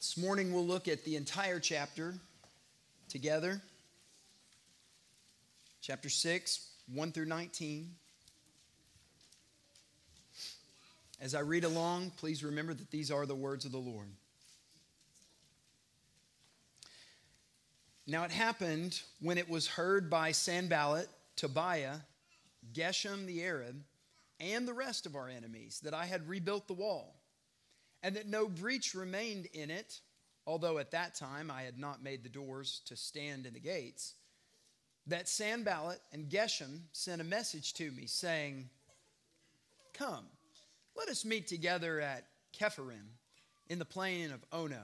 This morning we'll look at the entire chapter together. Chapter 6, 1 through 19. As I read along, please remember that these are the words of the Lord. Now it happened when it was heard by Sanballat, Tobiah, Geshem the Arab, and the rest of our enemies that I had rebuilt the wall and that no breach remained in it, although at that time I had not made the doors to stand in the gates, that Sanballat and Geshem sent a message to me saying, Come, let us meet together at Chephirim in the plain of Ono.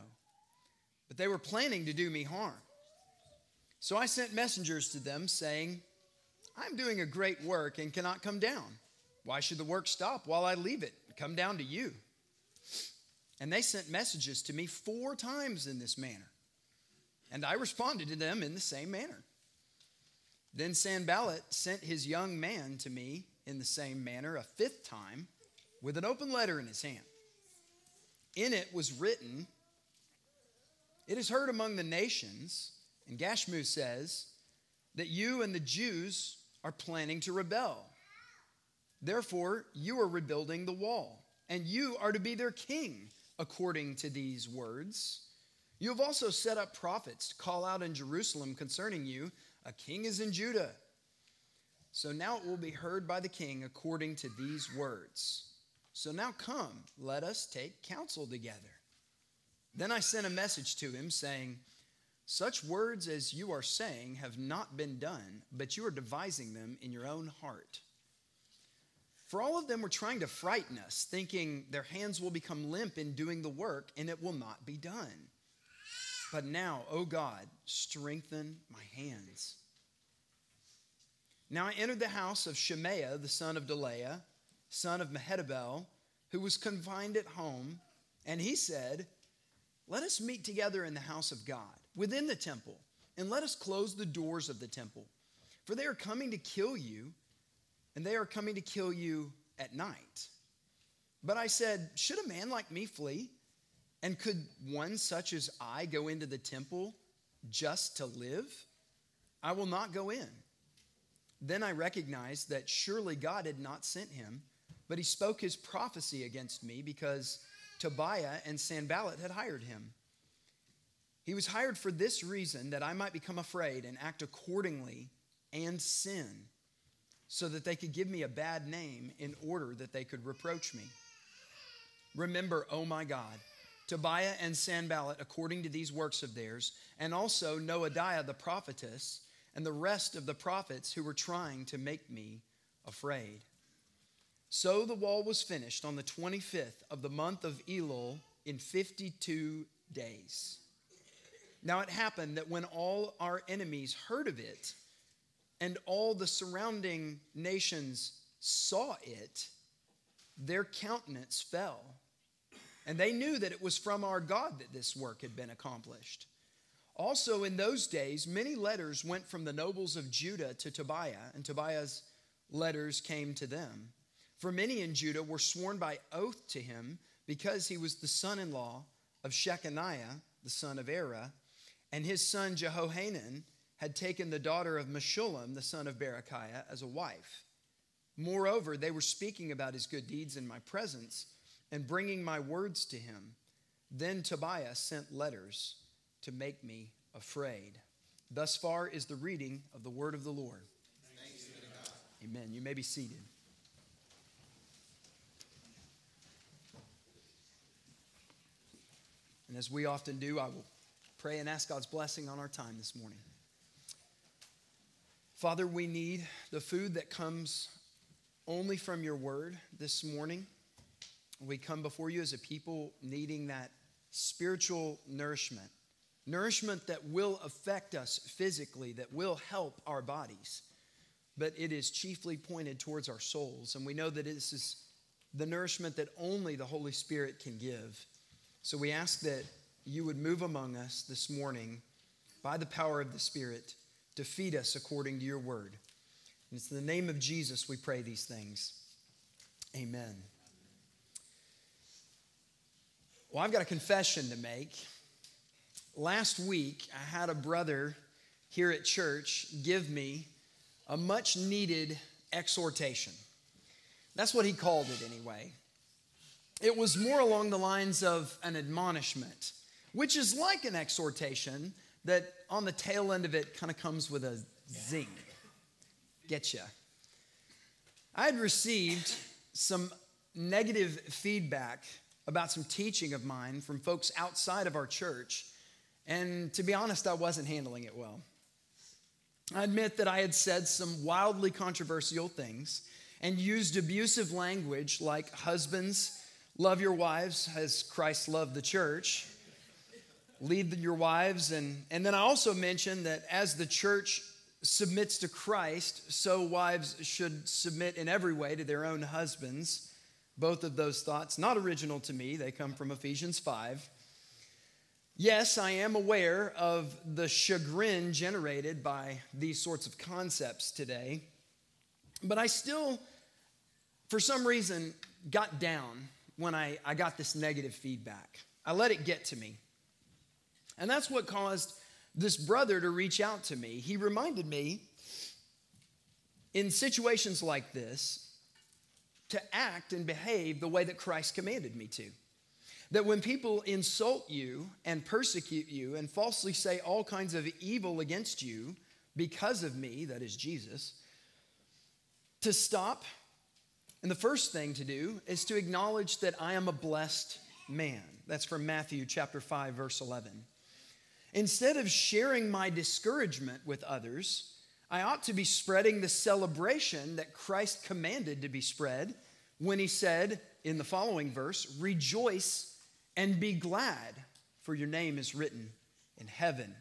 But they were planning to do me harm. So I sent messengers to them saying, I'm doing a great work and cannot come down. Why should the work stop while I leave it and come down to you? And they sent messages to me four times in this manner. And I responded to them in the same manner. Then Sanballat sent his young man to me in the same manner a fifth time with an open letter in his hand. In it was written, It is heard among the nations, and Gashmu says, that you and the Jews are planning to rebel. Therefore, you are rebuilding the wall, and you are to be their king according to these words. You have also set up prophets to call out in Jerusalem concerning you, a king is in Judah. So now it will be heard by the king according to these words. So now come, let us take counsel together. Then I sent a message to him saying, Such words as you are saying have not been done, but you are devising them in your own heart. For all of them were trying to frighten us, thinking their hands will become limp in doing the work and it will not be done. But now, O oh God, strengthen my hands. Now I entered the house of Shemaiah, the son of Delaiah, son of Mehetabel, who was confined at home, and he said, Let us meet together in the house of God, within the temple, and let us close the doors of the temple. For they are coming to kill you and they are coming to kill you at night. But I said, Should a man like me flee? And could one such as I go into the temple just to live? I will not go in. Then I recognized that surely God had not sent him, but he spoke his prophecy against me because Tobiah and Sanballat had hired him. He was hired for this reason that I might become afraid and act accordingly and sin so that they could give me a bad name in order that they could reproach me. Remember, oh my God, Tobiah and Sanballat according to these works of theirs, and also Noadiah the prophetess, and the rest of the prophets who were trying to make me afraid. So the wall was finished on the 25th of the month of Elul in 52 days. Now it happened that when all our enemies heard of it, and all the surrounding nations saw it, their countenance fell. And they knew that it was from our God that this work had been accomplished. Also, in those days, many letters went from the nobles of Judah to Tobiah, and Tobiah's letters came to them. For many in Judah were sworn by oath to him because he was the son in law of Shechaniah, the son of Arah, and his son Jehohanan had taken the daughter of Meshullam, the son of Berechiah, as a wife. Moreover, they were speaking about his good deeds in my presence and bringing my words to him. Then Tobiah sent letters to make me afraid. Thus far is the reading of the word of the Lord. Amen. You may be seated. And as we often do, I will pray and ask God's blessing on our time this morning. Father, we need the food that comes only from your word this morning. We come before you as a people needing that spiritual nourishment, nourishment that will affect us physically, that will help our bodies, but it is chiefly pointed towards our souls. And we know that this is the nourishment that only the Holy Spirit can give. So we ask that you would move among us this morning by the power of the Spirit to feed us according to your word. And it's in the name of Jesus we pray these things. Amen. Well, I've got a confession to make. last week I had a brother here at church give me a much needed exhortation. That's what he called it anyway. It was more along the lines of an admonishment, which is like an exhortation that on the tail end of it kind of comes with a zing. Getcha. I had received some negative feedback about some teaching of mine from folks outside of our church, and to be honest, I wasn't handling it well. I admit that I had said some wildly controversial things and used abusive language like husbands, love your wives as Christ loved the church, lead your wives. And, and then I also mentioned that as the church submits to Christ, so wives should submit in every way to their own husbands. Both of those thoughts, not original to me, they come from Ephesians 5. Yes, I am aware of the chagrin generated by these sorts of concepts today, but I still, for some reason, got down when I, I got this negative feedback. I let it get to me. And that's what caused this brother to reach out to me. He reminded me in situations like this to act and behave the way that Christ commanded me to. That when people insult you and persecute you and falsely say all kinds of evil against you because of me, that is Jesus, to stop. And the first thing to do is to acknowledge that I am a blessed man. That's from Matthew chapter 5 verse 11. Instead of sharing my discouragement with others, I ought to be spreading the celebration that Christ commanded to be spread when he said in the following verse, Rejoice and be glad, for your name is written in heaven.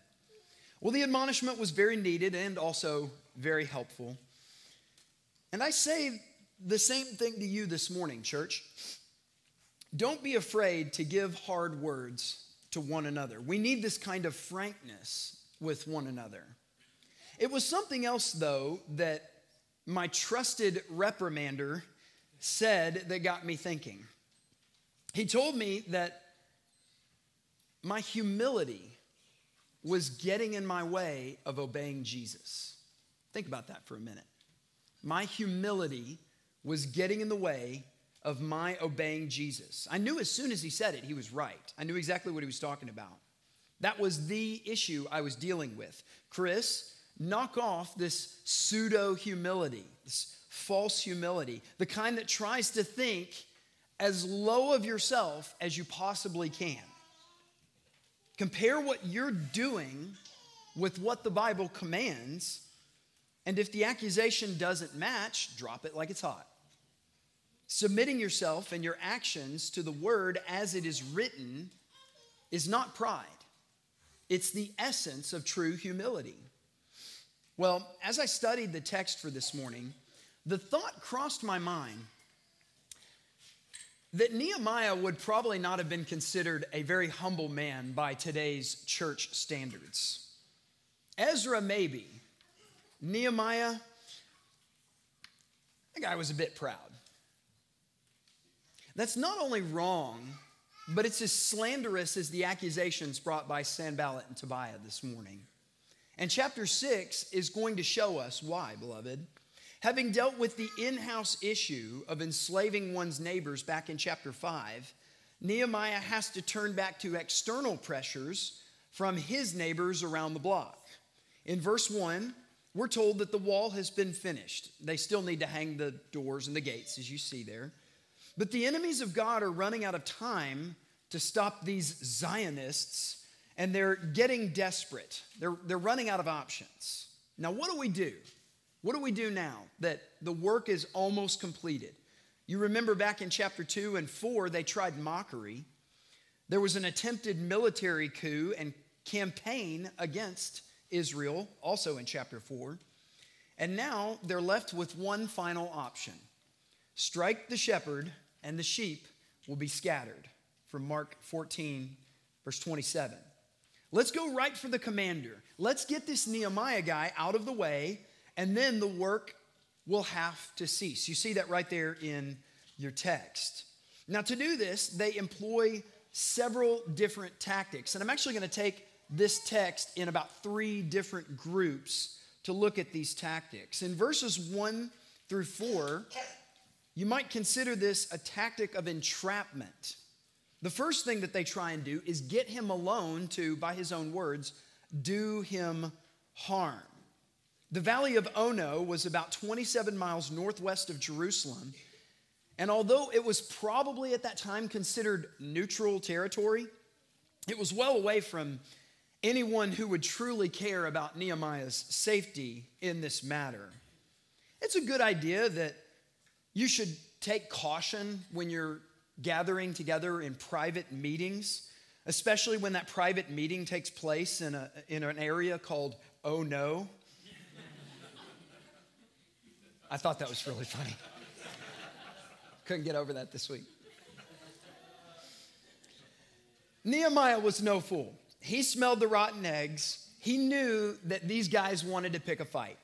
Well, the admonishment was very needed and also very helpful. And I say the same thing to you this morning, church. Don't be afraid to give hard words to one another. We need this kind of frankness with one another. It was something else, though, that my trusted reprimander said that got me thinking. He told me that my humility was getting in my way of obeying Jesus. Think about that for a minute. My humility was getting in the way of my obeying Jesus. I knew as soon as he said it, he was right. I knew exactly what he was talking about. That was the issue I was dealing with. Chris, knock off this pseudo humility, this false humility, the kind that tries to think as low of yourself as you possibly can. Compare what you're doing with what the Bible commands, and if the accusation doesn't match, drop it like it's hot. Submitting yourself and your actions to the word as it is written is not pride, it's the essence of true humility. Well, as I studied the text for this morning, the thought crossed my mind that Nehemiah would probably not have been considered a very humble man by today's church standards. Ezra, maybe. Nehemiah, the guy was a bit proud. That's not only wrong, but it's as slanderous as the accusations brought by Sanballat and Tobiah this morning. And chapter 6 is going to show us why, beloved. Having dealt with the in house issue of enslaving one's neighbors back in chapter 5, Nehemiah has to turn back to external pressures from his neighbors around the block. In verse 1, we're told that the wall has been finished. They still need to hang the doors and the gates, as you see there. But the enemies of God are running out of time to stop these Zionists, and they're getting desperate. They're, they're running out of options. Now, what do we do? What do we do now that the work is almost completed? You remember back in chapter 2 and 4, they tried mockery. There was an attempted military coup and campaign against Israel, also in chapter 4. And now they're left with one final option strike the shepherd, and the sheep will be scattered. From Mark 14, verse 27. Let's go right for the commander. Let's get this Nehemiah guy out of the way and then the work will have to cease. You see that right there in your text. Now, to do this, they employ several different tactics. And I'm actually going to take this text in about three different groups to look at these tactics. In verses 1 through 4, you might consider this a tactic of entrapment. The first thing that they try and do is get him alone to, by his own words, do him harm. The valley of Ono was about 27 miles northwest of Jerusalem. And although it was probably at that time considered neutral territory, it was well away from anyone who would truly care about Nehemiah's safety in this matter. It's a good idea that you should take caution when you're gathering together in private meetings, especially when that private meeting takes place in, a, in an area called Oh No. I thought that was really funny. Couldn't get over that this week. Nehemiah was no fool. He smelled the rotten eggs. He knew that these guys wanted to pick a fight.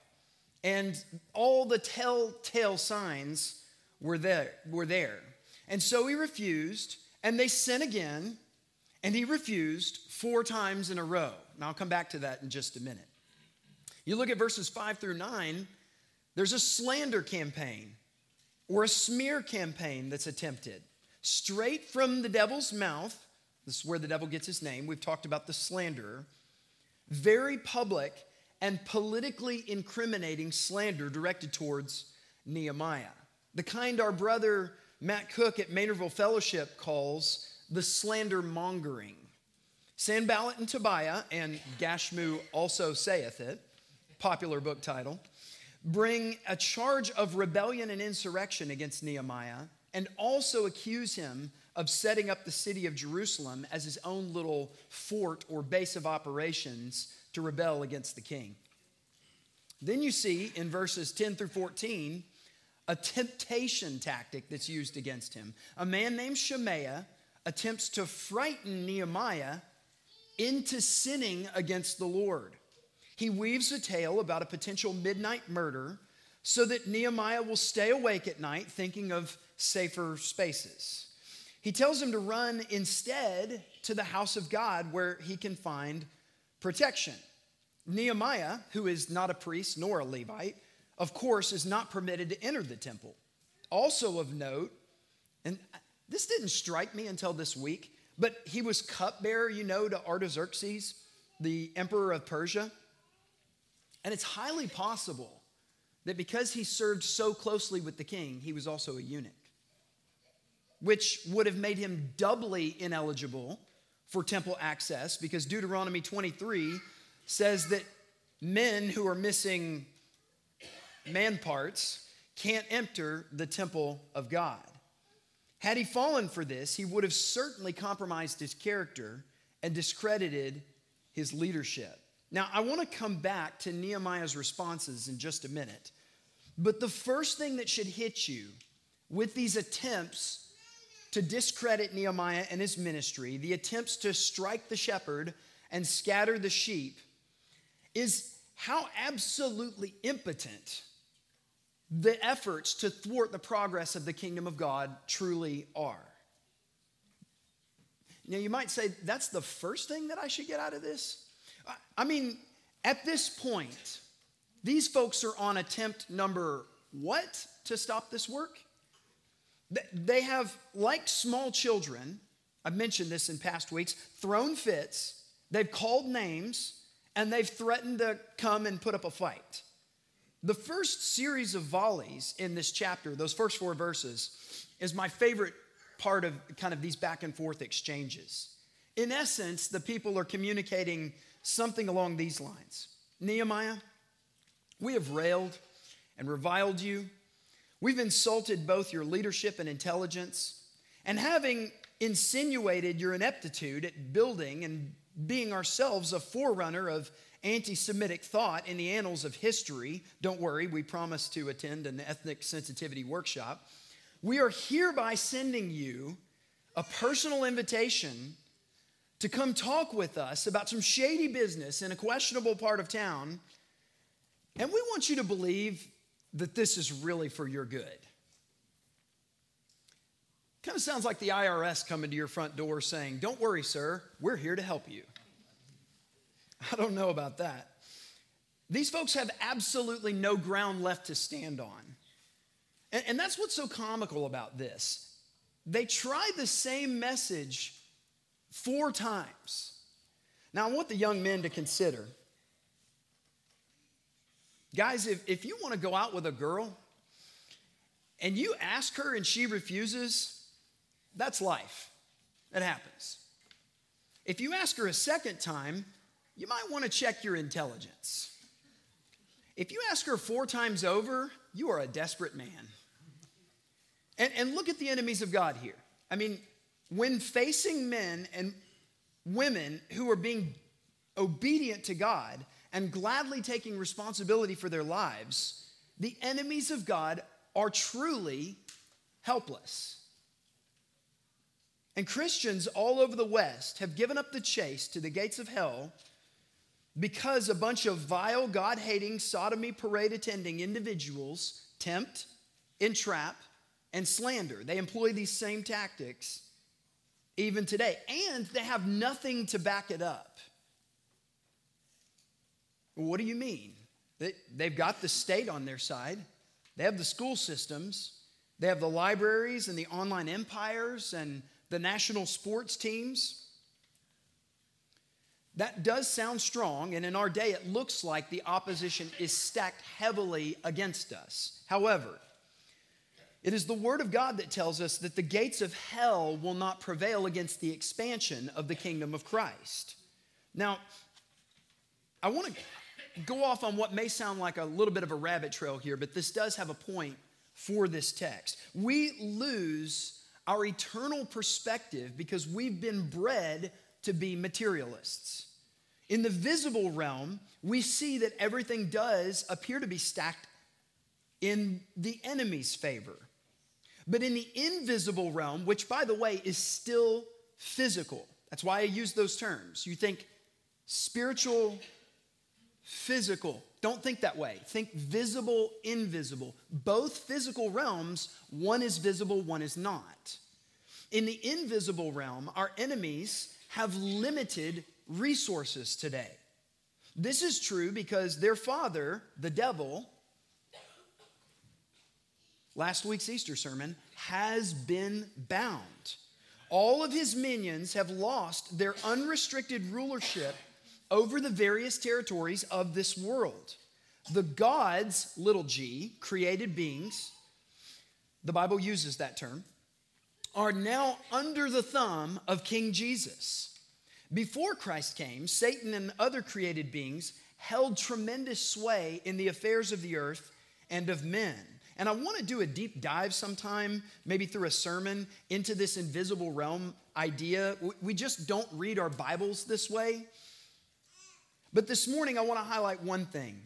And all the telltale signs were there, were there. And so he refused, and they sent again, and he refused four times in a row. And I'll come back to that in just a minute. You look at verses five through nine, there's a slander campaign or a smear campaign that's attempted. Straight from the devil's mouth, this is where the devil gets his name. We've talked about the slanderer. Very public and politically incriminating slander directed towards Nehemiah. The kind our brother Matt Cook at Maynardville Fellowship calls the slander mongering. Sanballat and Tobiah, and Gashmu also saith it, popular book title, bring a charge of rebellion and insurrection against Nehemiah and also accuse him of setting up the city of Jerusalem as his own little fort or base of operations to rebel against the king. Then you see in verses 10 through 14 a temptation tactic that's used against him. A man named Shemaiah attempts to frighten Nehemiah into sinning against the Lord. He weaves a tale about a potential midnight murder so that Nehemiah will stay awake at night thinking of safer spaces. He tells him to run instead to the house of God where he can find protection. Nehemiah, who is not a priest nor a Levite, of course, is not permitted to enter the temple. Also of note, and this didn't strike me until this week, but he was cupbearer, you know, to Artaxerxes, the emperor of Persia. And it's highly possible that because he served so closely with the king, he was also a eunuch, which would have made him doubly ineligible for temple access because Deuteronomy 23 says that men who are missing man parts can't enter the temple of God. Had he fallen for this, he would have certainly compromised his character and discredited his leadership. Now, I want to come back to Nehemiah's responses in just a minute. But the first thing that should hit you with these attempts to discredit Nehemiah and his ministry, the attempts to strike the shepherd and scatter the sheep, is how absolutely impotent the efforts to thwart the progress of the kingdom of God truly are. Now, you might say, that's the first thing that I should get out of this? I mean, at this point, these folks are on attempt number what to stop this work? They have, like small children, I've mentioned this in past weeks, thrown fits, they've called names, and they've threatened to come and put up a fight. The first series of volleys in this chapter, those first four verses, is my favorite part of kind of these back and forth exchanges. In essence, the people are communicating something along these lines Nehemiah, we have railed and reviled you. We've insulted both your leadership and intelligence. And having insinuated your ineptitude at building and being ourselves a forerunner of anti Semitic thought in the annals of history. Don't worry, we promise to attend an ethnic sensitivity workshop. We are hereby sending you a personal invitation to come talk with us about some shady business in a questionable part of town. And we want you to believe that this is really for your good. Kind of sounds like the IRS coming to your front door saying, Don't worry, sir, we're here to help you. I don't know about that. These folks have absolutely no ground left to stand on. And, and that's what's so comical about this. They tried the same message four times. Now, I want the young men to consider guys, if, if you want to go out with a girl and you ask her and she refuses, that's life. That happens. If you ask her a second time, you might want to check your intelligence. If you ask her four times over, you are a desperate man. And, and look at the enemies of God here. I mean, when facing men and women who are being obedient to God and gladly taking responsibility for their lives, the enemies of God are truly helpless. And Christians all over the West have given up the chase to the gates of hell because a bunch of vile, God hating, sodomy parade attending individuals tempt, entrap, and slander. They employ these same tactics even today, and they have nothing to back it up. What do you mean? They've got the state on their side, they have the school systems, they have the libraries and the online empires and the national sports teams. That does sound strong, and in our day, it looks like the opposition is stacked heavily against us. However, it is the Word of God that tells us that the gates of hell will not prevail against the expansion of the kingdom of Christ. Now, I want to go off on what may sound like a little bit of a rabbit trail here, but this does have a point for this text. We lose our eternal perspective because we've been bred to be materialists. In the visible realm, we see that everything does appear to be stacked in the enemy's favor. But in the invisible realm, which by the way is still physical, that's why I use those terms. You think spiritual, physical. Don't think that way. Think visible, invisible. Both physical realms, one is visible, one is not. In the invisible realm, our enemies have limited resources today. This is true because their father, the devil, last week's Easter sermon, has been bound. All of his minions have lost their unrestricted rulership over the various territories of this world. The gods, little g, created beings, the Bible uses that term, are now under the thumb of King Jesus. Before Christ came, Satan and other created beings held tremendous sway in the affairs of the earth and of men. And I want to do a deep dive sometime, maybe through a sermon, into this invisible realm idea. We just don't read our Bibles this way. But this morning, I want to highlight one thing.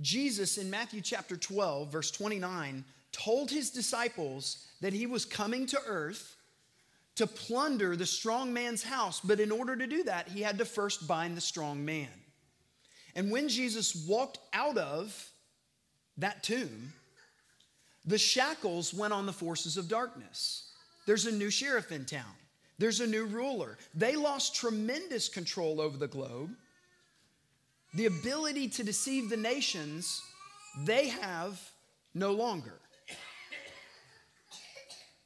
Jesus in Matthew chapter 12, verse 29, told his disciples that he was coming to earth to plunder the strong man's house. But in order to do that, he had to first bind the strong man. And when Jesus walked out of that tomb, the shackles went on the forces of darkness. There's a new sheriff in town, there's a new ruler. They lost tremendous control over the globe. The ability to deceive the nations, they have no longer.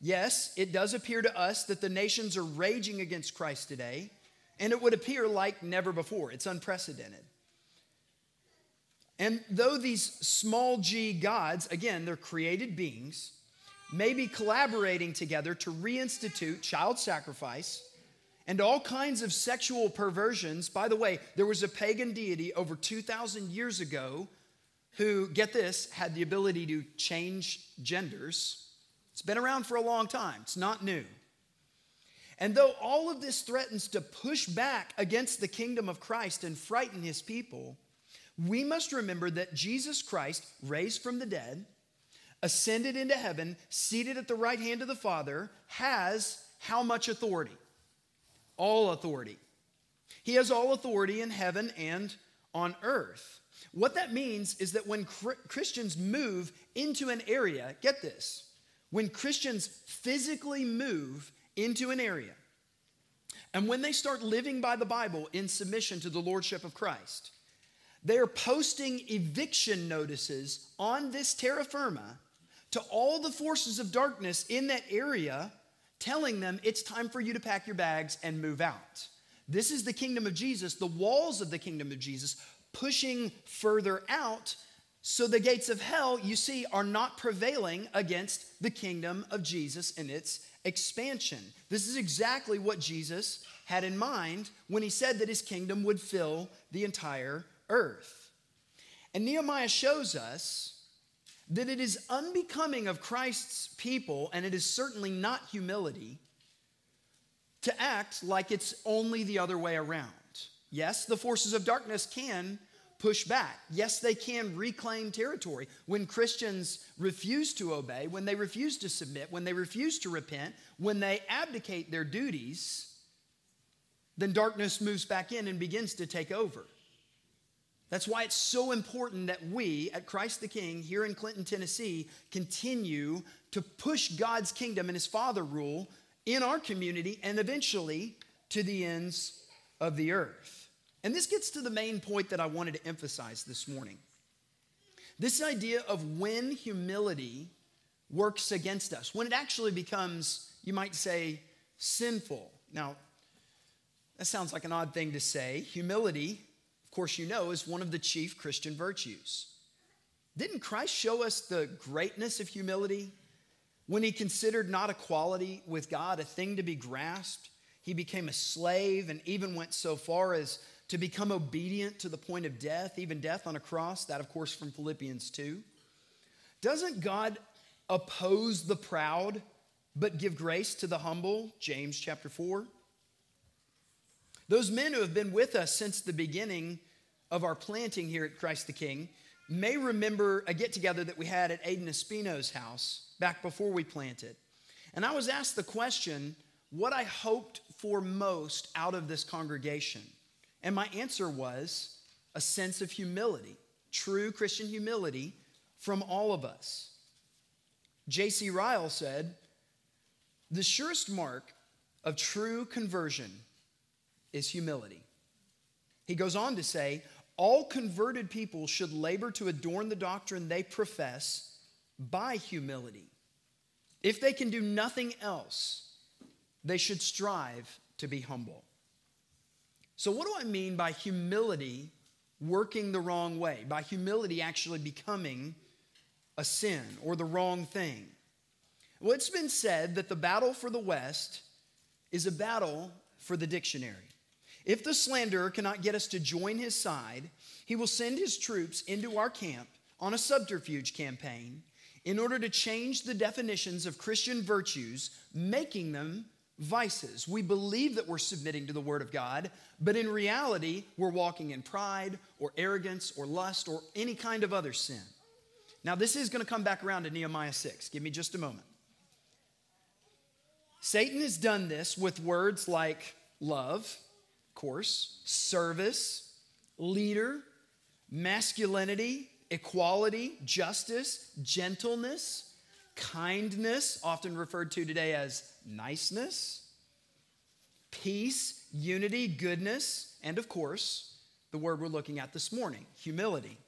Yes, it does appear to us that the nations are raging against Christ today, and it would appear like never before. It's unprecedented. And though these small g gods, again, they're created beings, may be collaborating together to reinstitute child sacrifice and all kinds of sexual perversions. By the way, there was a pagan deity over 2,000 years ago who, get this, had the ability to change genders. It's been around for a long time, it's not new. And though all of this threatens to push back against the kingdom of Christ and frighten his people, we must remember that Jesus Christ, raised from the dead, ascended into heaven, seated at the right hand of the Father, has how much authority? All authority. He has all authority in heaven and on earth. What that means is that when Christians move into an area, get this, when Christians physically move into an area, And when they start living by the Bible in submission to the Lordship of Christ, they are posting eviction notices on this terra firma to all the forces of darkness in that area, telling them it's time for you to pack your bags and move out. This is the kingdom of Jesus, the walls of the kingdom of Jesus, pushing further out. So the gates of hell, you see, are not prevailing against the kingdom of Jesus and its expansion. This is exactly what Jesus had in mind when he said that his kingdom would fill the entire earth. And Nehemiah shows us that it is unbecoming of Christ's people, and it is certainly not humility, to act like it's only the other way around. Yes, the forces of darkness can push back. Yes, they can reclaim territory. When Christians refuse to obey, when they refuse to submit, when they refuse to repent, when they abdicate their duties, then darkness moves back in and begins to take over. That's why it's so important that we at Christ the King here in Clinton, Tennessee, continue to push God's kingdom and his father rule in our community and eventually to the ends of the earth. And this gets to the main point that I wanted to emphasize this morning. This idea of when humility works against us, when it actually becomes, you might say, sinful. Now, that sounds like an odd thing to say. Humility of course, you know, is one of the chief Christian virtues. Didn't Christ show us the greatness of humility when he considered not equality with God a thing to be grasped? He became a slave and even went so far as to become obedient to the point of death, even death on a cross. That, of course, from Philippians 2. Doesn't God oppose the proud but give grace to the humble? James chapter 4. Those men who have been with us since the beginning of our planting here at Christ the King may remember a get together that we had at Aiden Espino's house back before we planted. And I was asked the question what I hoped for most out of this congregation. And my answer was a sense of humility, true Christian humility from all of us. J.C. Ryle said, The surest mark of true conversion is humility. He goes on to say, all converted people should labor to adorn the doctrine they profess by humility. If they can do nothing else, they should strive to be humble. So, what do I mean by humility working the wrong way? By humility actually becoming a sin or the wrong thing? Well, it's been said that the battle for the West is a battle for the dictionary. If the slanderer cannot get us to join his side, he will send his troops into our camp on a subterfuge campaign in order to change the definitions of Christian virtues, making them vices. We believe that we're submitting to the Word of God, but in reality, we're walking in pride or arrogance or lust or any kind of other sin. Now, this is going to come back around to Nehemiah 6. Give me just a moment. Satan has done this with words like love, course, service, leader, masculinity, equality, justice, gentleness, kindness, often referred to today as niceness, peace, unity, goodness, and of course, the word we're looking at this morning humility.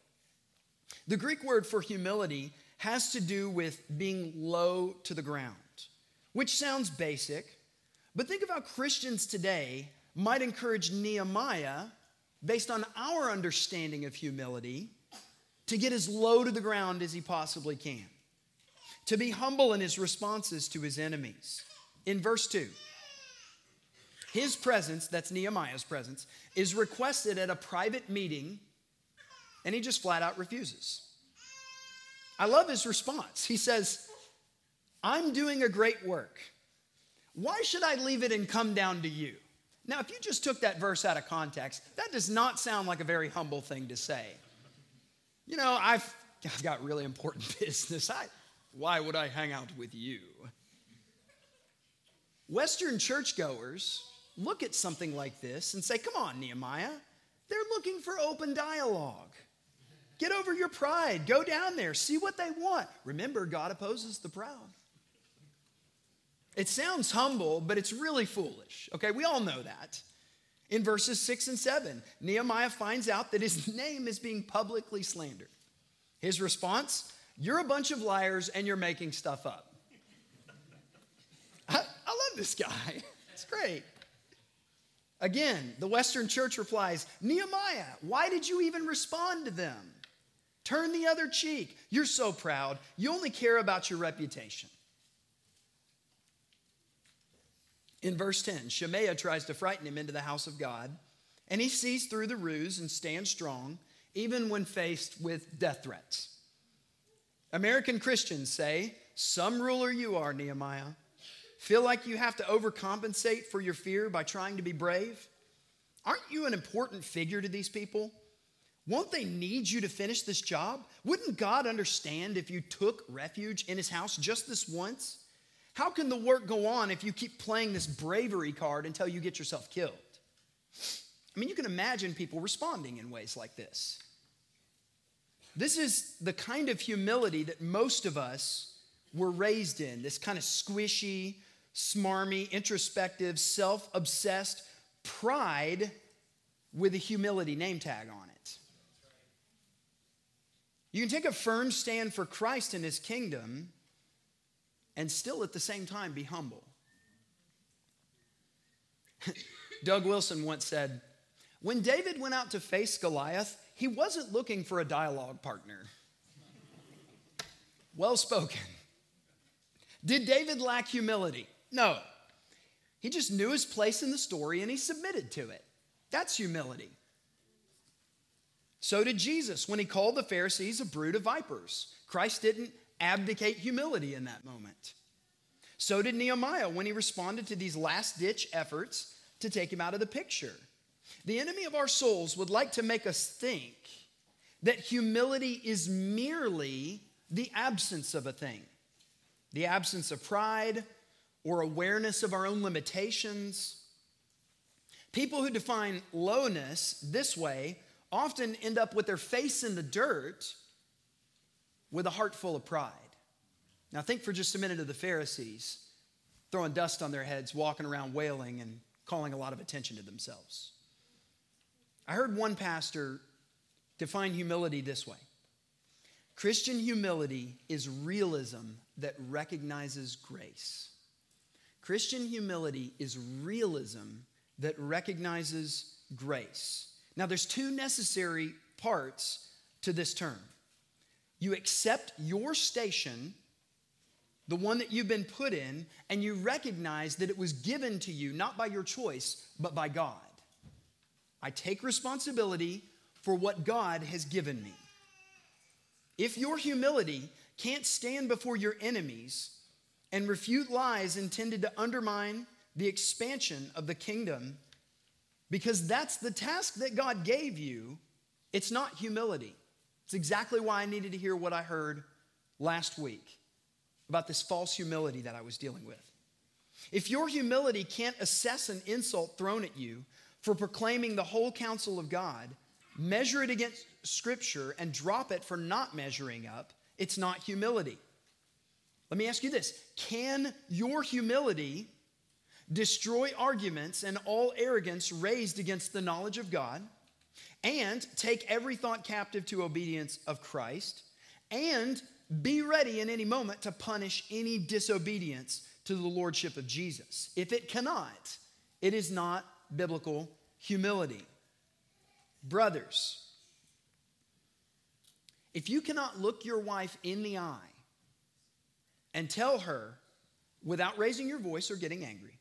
The Greek word for humility has to do with being low to the ground, which sounds basic, but think of how Christians today might encourage Nehemiah, based on our understanding of humility, to get as low to the ground as he possibly can, to be humble in his responses to his enemies. In verse 2, his presence, that's Nehemiah's presence, is requested at a private meeting, and he just flat out refuses. I love his response. He says, I'm doing a great work. Why should I leave it and come down to you? Now, if you just took that verse out of context, that does not sound like a very humble thing to say. You know, I've, I've got really important business. I, why would I hang out with you? Western churchgoers look at something like this and say, Come on, Nehemiah. They're looking for open dialogue. Get over your pride. Go down there. See what they want. Remember, God opposes the proud. It sounds humble, but it's really foolish. Okay, we all know that. In verses 6 and 7, Nehemiah finds out that his name is being publicly slandered. His response You're a bunch of liars and you're making stuff up. I, love this guy. It's great. Again, the Western church replies Nehemiah, why did you even respond to them? Turn the other cheek. You're so proud. You only care about your reputation. In verse 10, Shemaiah tries to frighten him into the house of God, and he sees through the ruse and stands strong, even when faced with death threats. American Christians say, Some ruler you are, Nehemiah. Feel like you have to overcompensate for your fear by trying to be brave? Aren't you an important figure to these people? Won't they need you to finish this job? Wouldn't God understand if you took refuge in his house just this once? How can the work go on if you keep playing this bravery card until you get yourself killed? I mean, you can imagine people responding in ways like this. This is the kind of humility that most of us were raised in this kind of squishy, smarmy, introspective, self obsessed pride with a humility name tag on it. You can take a firm stand for Christ and his kingdom and still at the same time be humble. Doug Wilson once said, When David went out to face Goliath, he wasn't looking for a dialogue partner. Well spoken. Did David lack humility? No. He just knew his place in the story and he submitted to it. That's humility. So did Jesus when he called the Pharisees a brood of vipers. Christ didn't abdicate humility in that moment. So did Nehemiah when he responded to these last ditch efforts to take him out of the picture. The enemy of our souls would like to make us think that humility is merely the absence of a thing, the absence of pride or awareness of our own limitations. People who define lowness this way often end up with their face in the dirt with a heart full of pride. Now, think for just a minute of the Pharisees throwing dust on their heads, walking around wailing, and calling a lot of attention to themselves. I heard one pastor define humility this way Christian humility is realism that recognizes grace. Christian humility is realism that recognizes grace. Now, there's two necessary parts to this term. You accept your station, the one that you've been put in, and you recognize that it was given to you not by your choice, but by God. I take responsibility for what God has given me. If your humility can't stand before your enemies and refute lies intended to undermine the expansion of the kingdom, because that's the task that God gave you, it's not humility. It's exactly why I needed to hear what I heard last week about this false humility that I was dealing with. If your humility can't assess an insult thrown at you for proclaiming the whole counsel of God, measure it against Scripture, and drop it for not measuring up, it's not humility. Let me ask you this Can your humility destroy arguments and all arrogance raised against the knowledge of God? and take every thought captive to obedience of Christ, and be ready in any moment to punish any disobedience to the lordship of Jesus. If it cannot, it is not biblical humility. Brothers, if you cannot look your wife in the eye and tell her without raising your voice or getting angry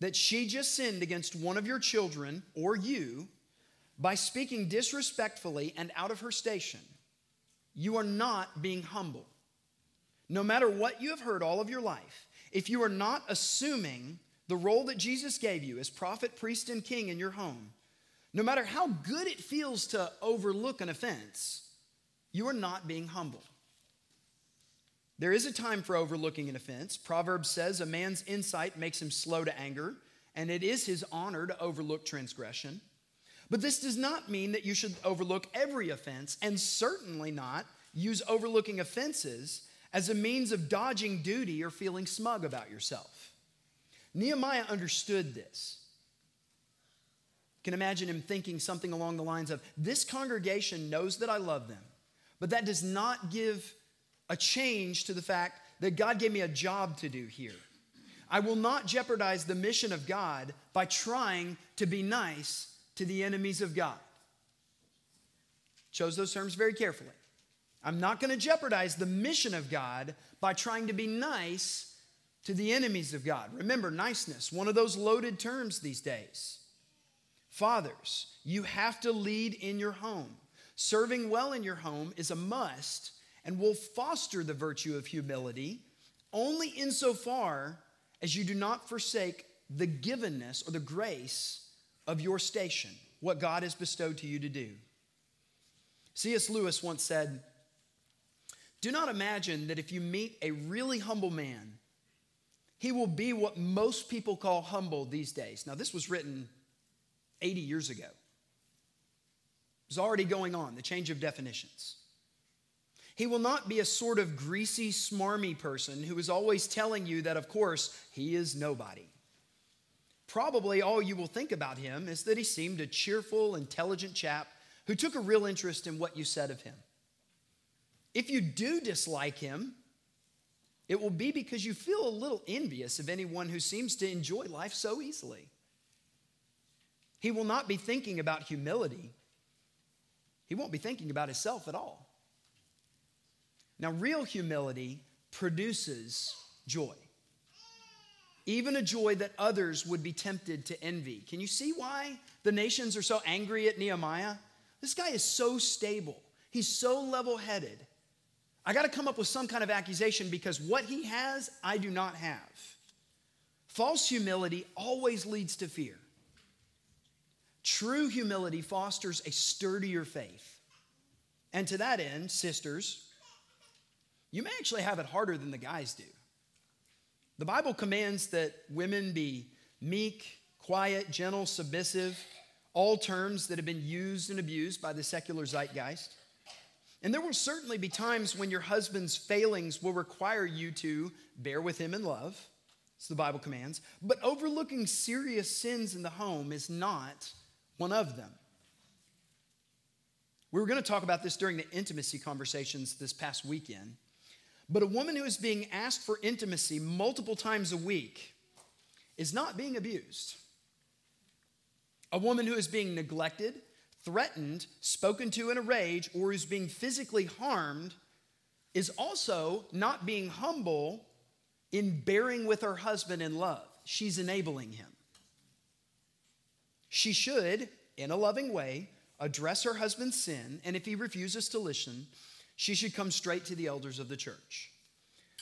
that she just sinned against one of your children or you, by speaking disrespectfully and out of her station, you are not being humble. No matter what you have heard all of your life, if you are not assuming the role that Jesus gave you as prophet, priest, and king in your home, no matter how good it feels to overlook an offense, you are not being humble. There is a time for overlooking an offense. Proverbs says a man's insight makes him slow to anger, and it is his honor to overlook transgression. But this does not mean that you should overlook every offense, and certainly not use overlooking offenses as a means of dodging duty or feeling smug about yourself. Nehemiah understood this. You can imagine him thinking something along the lines of This congregation knows that I love them, but that does not give a change to the fact that God gave me a job to do here. I will not jeopardize the mission of God by trying to be nice to the enemies of God. Chose those terms very carefully. I'm not going to jeopardize the mission of God by trying to be nice to the enemies of God. Remember, niceness, one of those loaded terms these days. Fathers, you have to lead in your home. Serving well in your home is a must and will foster the virtue of humility only insofar as you do not forsake the givenness or the grace of your station, what God has bestowed to you to do. C.S. Lewis once said, Do not imagine that if you meet a really humble man, he will be what most people call humble these days. Now, this was written 80 years ago. It was already going on, the change of definitions. He will not be a sort of greasy, smarmy person who is always telling you that, of course, he is nobody. Probably all you will think about him is that he seemed a cheerful, intelligent chap who took a real interest in what you said of him. If you do dislike him, it will be because you feel a little envious of anyone who seems to enjoy life so easily. He will not be thinking about humility. He won't be thinking about himself at all. Now, real humility produces joy, even a joy that others would be tempted to envy. Can you see why the nations are so angry at Nehemiah? This guy is so stable, he's so level headed. I got to come up with some kind of accusation because what he has, I do not have. False humility always leads to fear. True humility fosters a sturdier faith. And to that end, sisters, you may actually have it harder than the guys do. The Bible commands that women be meek, quiet, gentle, submissive, all terms that have been used and abused by the secular zeitgeist. And there will certainly be times when your husband's failings will require you to bear with him in love, as the Bible commands. But overlooking serious sins in the home is not one of them. We were going to talk about this during the intimacy conversations this past weekend. But a woman who is being asked for intimacy multiple times a week is not being abused. A woman who is being neglected, threatened, spoken to in a rage, or who's being physically harmed is also not being humble in bearing with her husband in love. She's enabling him. She should, in a loving way, address her husband's sin, and if he refuses to listen, she should come straight to the elders of the church.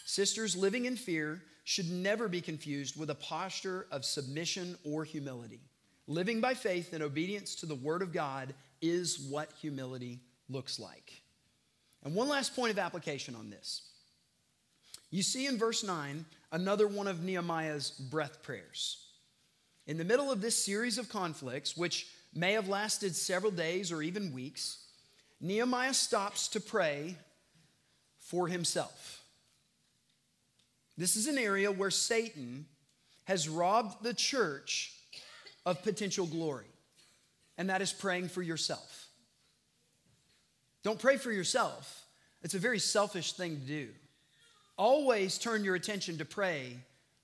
Sisters living in fear should never be confused with a posture of submission or humility. Living by faith and obedience to the word of God is what humility looks like. And one last point of application on this. You see in verse 9 another one of Nehemiah's breath prayers. In the middle of this series of conflicts, which may have lasted several days or even weeks, Nehemiah stops to pray for himself. This is an area where Satan has robbed the church of potential glory, and that is praying for yourself. Don't pray for yourself, it's a very selfish thing to do. Always turn your attention to pray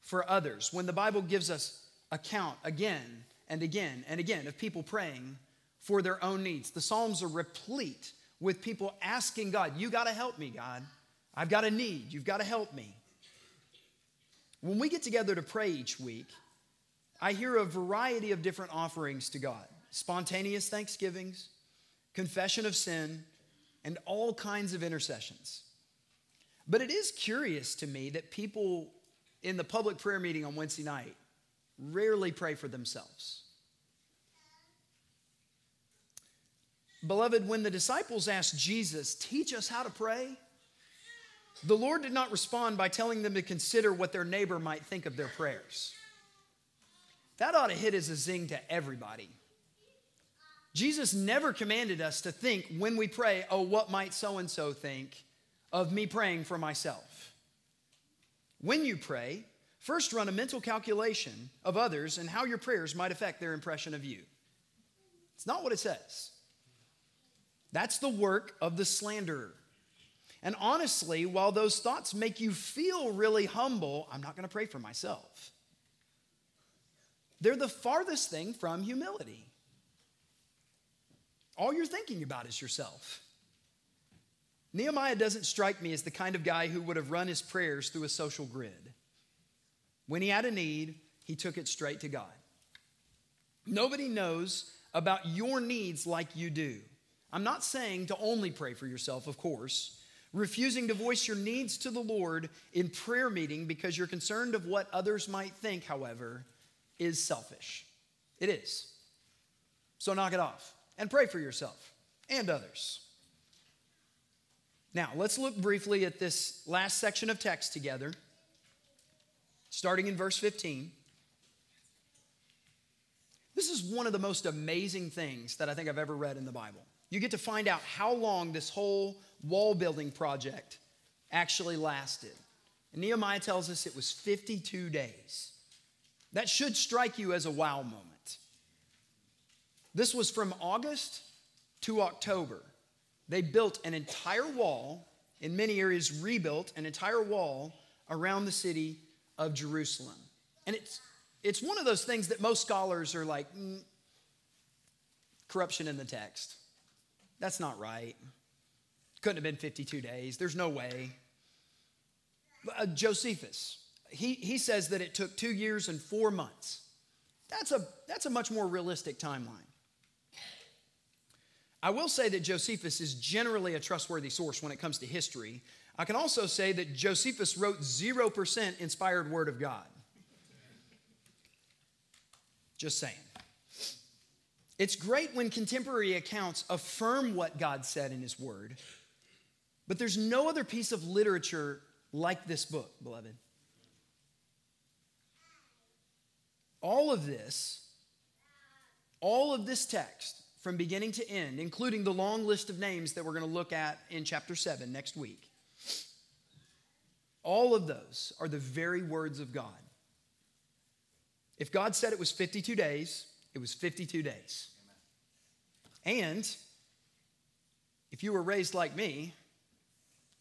for others. When the Bible gives us account again and again and again of people praying for their own needs. The Psalms are replete with people asking God, You got to help me, God. I've got a need. You've got to help me. When we get together to pray each week, I hear a variety of different offerings to God spontaneous thanksgivings, confession of sin, and all kinds of intercessions. But it is curious to me that people in the public prayer meeting on Wednesday night rarely pray for themselves. Beloved, when the disciples asked Jesus, Teach us how to pray, the Lord did not respond by telling them to consider what their neighbor might think of their prayers. That ought to hit as a zing to everybody. Jesus never commanded us to think when we pray, oh, what might so and so think of me praying for myself? When you pray, First, run a mental calculation of others and how your prayers might affect their impression of you. It's not what it says. That's the work of the slanderer. And honestly, while those thoughts make you feel really humble, I'm not going to pray for myself. They're the farthest thing from humility. All you're thinking about is yourself. Nehemiah doesn't strike me as the kind of guy who would have run his prayers through a social grid. When he had a need, he took it straight to God. Nobody knows about your needs like you do. I'm not saying to only pray for yourself, of course. Refusing to voice your needs to the Lord in prayer meeting because you're concerned of what others might think, however, is selfish. It is. So knock it off and pray for yourself and others. Now, let's look briefly at this last section of text together, starting in verse 15. This is one of the most amazing things that I think I've ever read in the Bible. You get to find out how long this whole wall building project actually lasted. And Nehemiah tells us it was 52 days. That should strike you as a wow moment. This was from August to October. They built an entire wall, in many areas, rebuilt an entire wall around the city of Jerusalem. And it's, it's one of those things that most scholars are like, mm, corruption in the text. That's not right. Couldn't have been 52 days. There's no way. Uh, Josephus, he, he says that it took two years and four months. That's a, that's a much more realistic timeline. I will say that Josephus is generally a trustworthy source when it comes to history. I can also say that Josephus wrote 0% inspired word of God. Just saying. It's great when contemporary accounts affirm what God said in His Word, but there's no other piece of literature like this book, beloved. All of this, all of this text, from beginning to end, including the long list of names that we're going to look at in chapter 7 next week. All of those are the very words of God. If God said it was 52 days, it was 52 days. And if you were raised like me,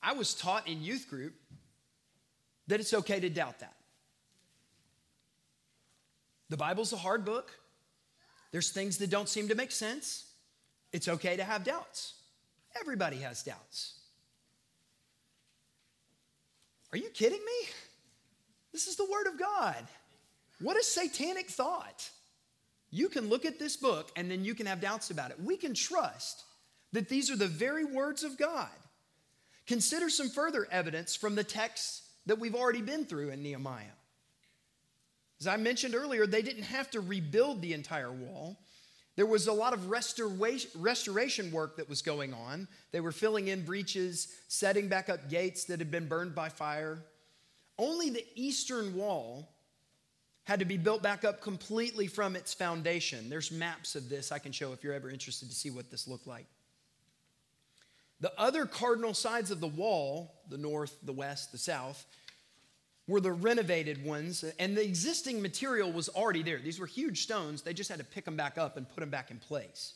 I was taught in youth group that it's okay to doubt that. The Bible's a hard book. There's things that don't seem to make sense. It's okay to have doubts. Everybody has doubts. Are you kidding me? This is the Word of God. What a satanic thought. You can look at this book and then you can have doubts about it. We can trust that these are the very words of God. Consider some further evidence from the text that we've already been through in Nehemiah. As I mentioned earlier, they didn't have to rebuild the entire wall. There was a lot of restoration work that was going on. They were filling in breaches, setting back up gates that had been burned by fire. Only the eastern wall had to be built back up completely from its foundation. There's maps of this I can show if you're ever interested to see what this looked like. The other cardinal sides of the wall, the north, the west, the south, were the renovated ones, and the existing material was already there. These were huge stones, they just had to pick them back up and put them back in place.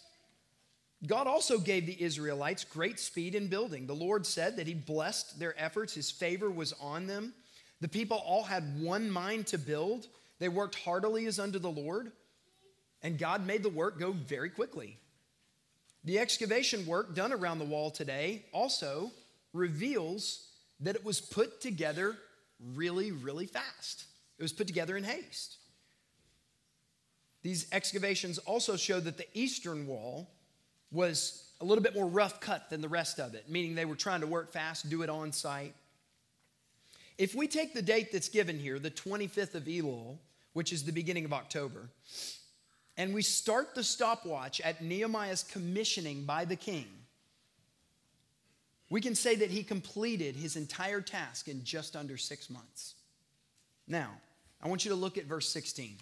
God also gave the Israelites great speed in building. The Lord said that He blessed their efforts, His favor was on them. The people all had one mind to build. They worked heartily as unto the Lord, and God made the work go very quickly. The excavation work done around the wall today also reveals that it was put together really, really fast. It was put together in haste. These excavations also show that the eastern wall was a little bit more rough cut than the rest of it, meaning they were trying to work fast, do it on site. If we take the date that's given here, the 25th of Elul, which is the beginning of October, and we start the stopwatch at Nehemiah's commissioning by the king, we can say that he completed his entire task in just under six months. Now, I want you to look at verse 16.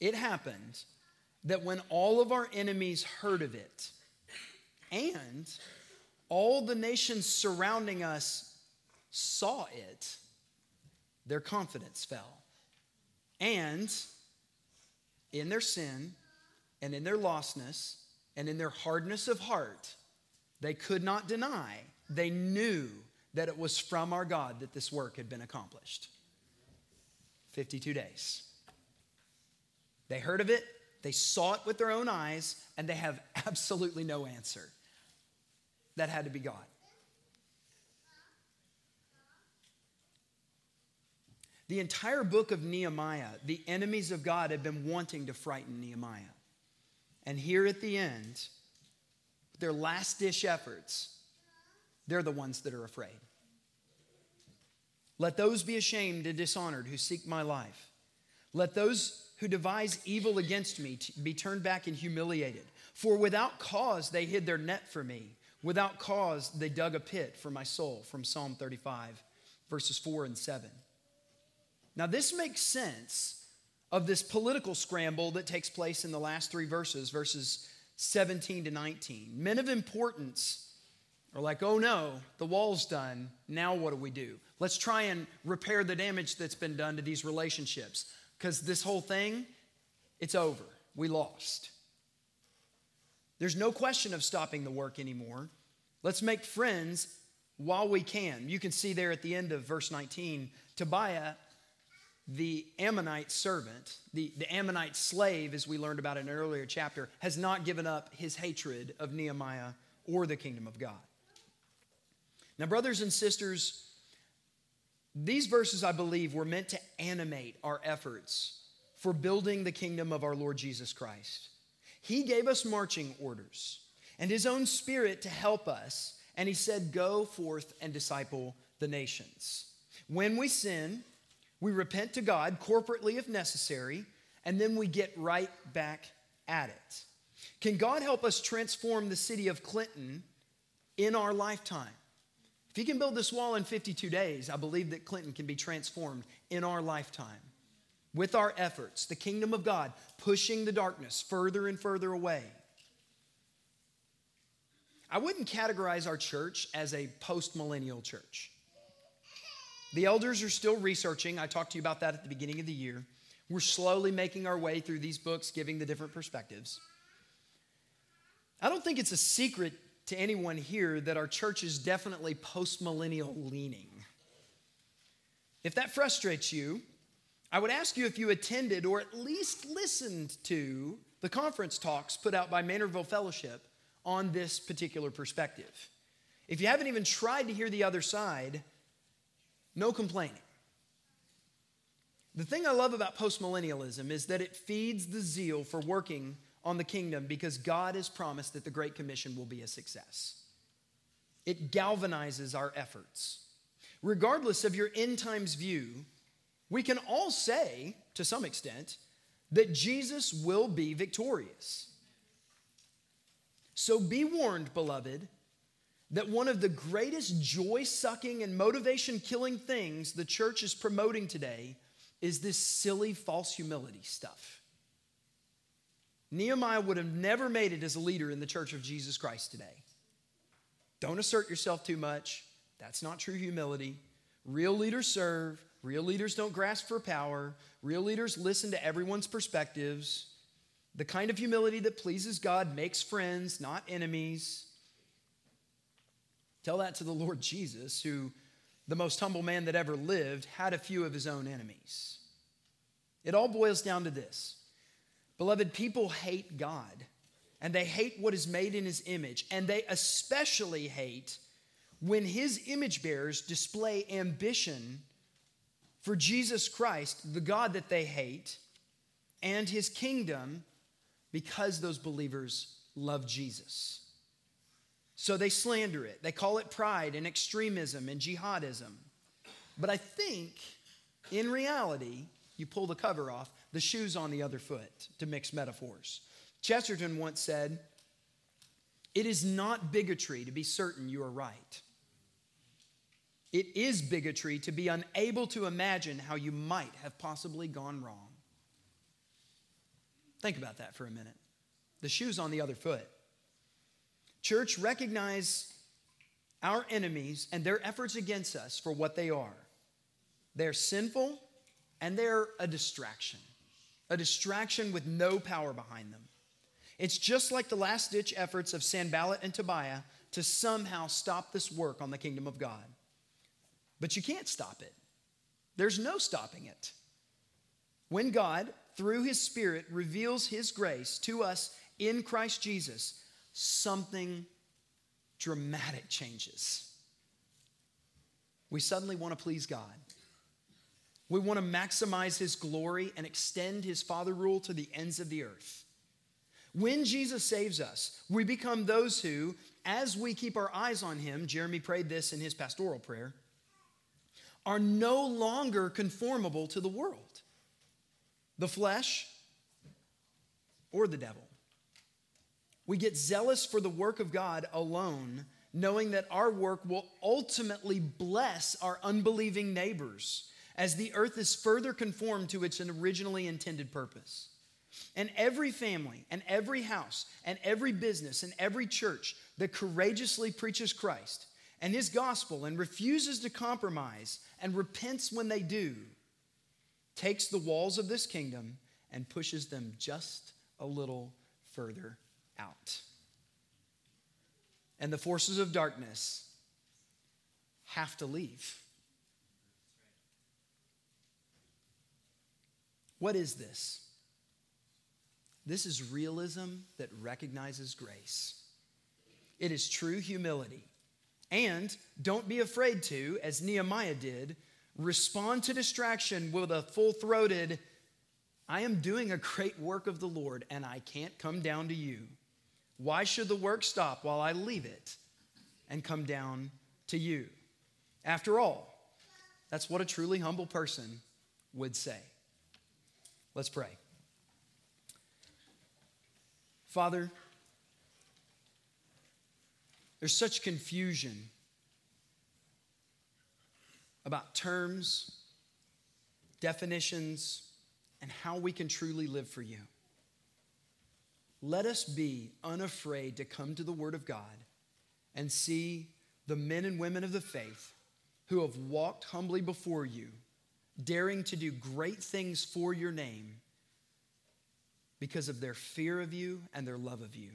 It happened that when all of our enemies heard of it, and all the nations surrounding us saw it, their confidence fell. And in their sin and in their lostness and in their hardness of heart, they could not deny. They knew that it was from our God that this work had been accomplished. 52 days. They heard of it, they saw it with their own eyes, and they have absolutely no answer. That had to be God. The entire book of Nehemiah, the enemies of God have been wanting to frighten Nehemiah. And here at the end, their last dish efforts, they're the ones that are afraid. Let those be ashamed and dishonored who seek my life. Let those who devise evil against me be turned back and humiliated. For without cause they hid their net for me. Without cause they dug a pit for my soul. From Psalm 35, verses 4 and 7. Now, this makes sense of this political scramble that takes place in the last three verses, verses 17 to 19. Men of importance are like, oh no, the wall's done. Now what do we do? Let's try and repair the damage that's been done to these relationships. Because this whole thing, it's over. We lost. There's no question of stopping the work anymore. Let's make friends while we can. You can see there at the end of verse 19, Tobiah the Ammonite servant, the, the Ammonite slave, as we learned about in an earlier chapter, has not given up his hatred of Nehemiah or the kingdom of God. Now, brothers and sisters, these verses, I believe, were meant to animate our efforts for building the kingdom of our Lord Jesus Christ. He gave us marching orders and his own spirit to help us, and he said, Go forth and disciple the nations. When we sin, we repent to God corporately if necessary, and then we get right back at it. Can God help us transform the city of Clinton in our lifetime? If He can build this wall in 52 days, I believe that Clinton can be transformed in our lifetime. With our efforts, the kingdom of God pushing the darkness further and further away. I wouldn't categorize our church as a post millennial church. The elders are still researching. I talked to you about that at the beginning of the year. We're slowly making our way through these books, giving the different perspectives. I don't think it's a secret to anyone here that our church is definitely post-millennial leaning. If that frustrates you, I would ask you if you attended or at least listened to the conference talks put out by Maynardville Fellowship on this particular perspective. If you haven't even tried to hear the other side, no complaining. The thing I love about postmillennialism is that it feeds the zeal for working on the kingdom because God has promised that the Great Commission will be a success. It galvanizes our efforts. Regardless of your end times view, we can all say, to some extent, that Jesus will be victorious. So be warned, beloved, that one of the greatest joy sucking and motivation killing things the church is promoting today is this silly false humility stuff. Nehemiah would have never made it as a leader in the church of Jesus Christ today. Don't assert yourself too much. That's not true humility. Real leaders serve, real leaders don't grasp for power, real leaders listen to everyone's perspectives. The kind of humility that pleases God makes friends, not enemies. Tell that to the Lord Jesus, who, the most humble man that ever lived, had a few of his own enemies. It all boils down to this Beloved, people hate God, and they hate what is made in his image, and they especially hate when his image bearers display ambition for Jesus Christ, the God that they hate, and his kingdom because those believers love Jesus. So they slander it. They call it pride and extremism and jihadism. But I think in reality, you pull the cover off, the shoe's on the other foot, to mix metaphors. Chesterton once said, It is not bigotry to be certain you are right. It is bigotry to be unable to imagine how you might have possibly gone wrong. Think about that for a minute. The shoe's on the other foot. Church, recognize our enemies and their efforts against us for what they are. They're sinful and they're a distraction, a distraction with no power behind them. It's just like the last ditch efforts of Sanballat and Tobiah to somehow stop this work on the kingdom of God. But you can't stop it, there's no stopping it. When God, through his Spirit, reveals his grace to us in Christ Jesus, something dramatic changes. We suddenly want to please God. We want to maximize his glory and extend his father rule to the ends of the earth. When Jesus saves us, we become those who, as we keep our eyes on him, Jeremy prayed this in his pastoral prayer, are no longer conformable to the world, the flesh, or the devil. We get zealous for the work of God alone, knowing that our work will ultimately bless our unbelieving neighbors as the earth is further conformed to its originally intended purpose. And every family, and every house, and every business, and every church that courageously preaches Christ and his gospel and refuses to compromise and repents when they do takes the walls of this kingdom and pushes them just a little further out. And the forces of darkness have to leave. What is this? This is realism that recognizes grace. It is true humility. And don't be afraid to, as Nehemiah did, respond to distraction with a full throated, I am doing a great work of the Lord and I can't come down to you. Why should the work stop while I leave it and come down to you? After all, that's what a truly humble person would say. Let's pray. Father, there's such confusion about terms, definitions, and how we can truly live for you. Let us be unafraid to come to the Word of God and see the men and women of the faith who have walked humbly before you, daring to do great things for your name because of their fear of you and their love of you.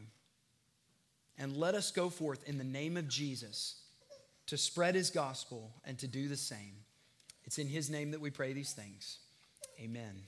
And let us go forth in the name of Jesus to spread his gospel and to do the same. It's in his name that we pray these things. Amen.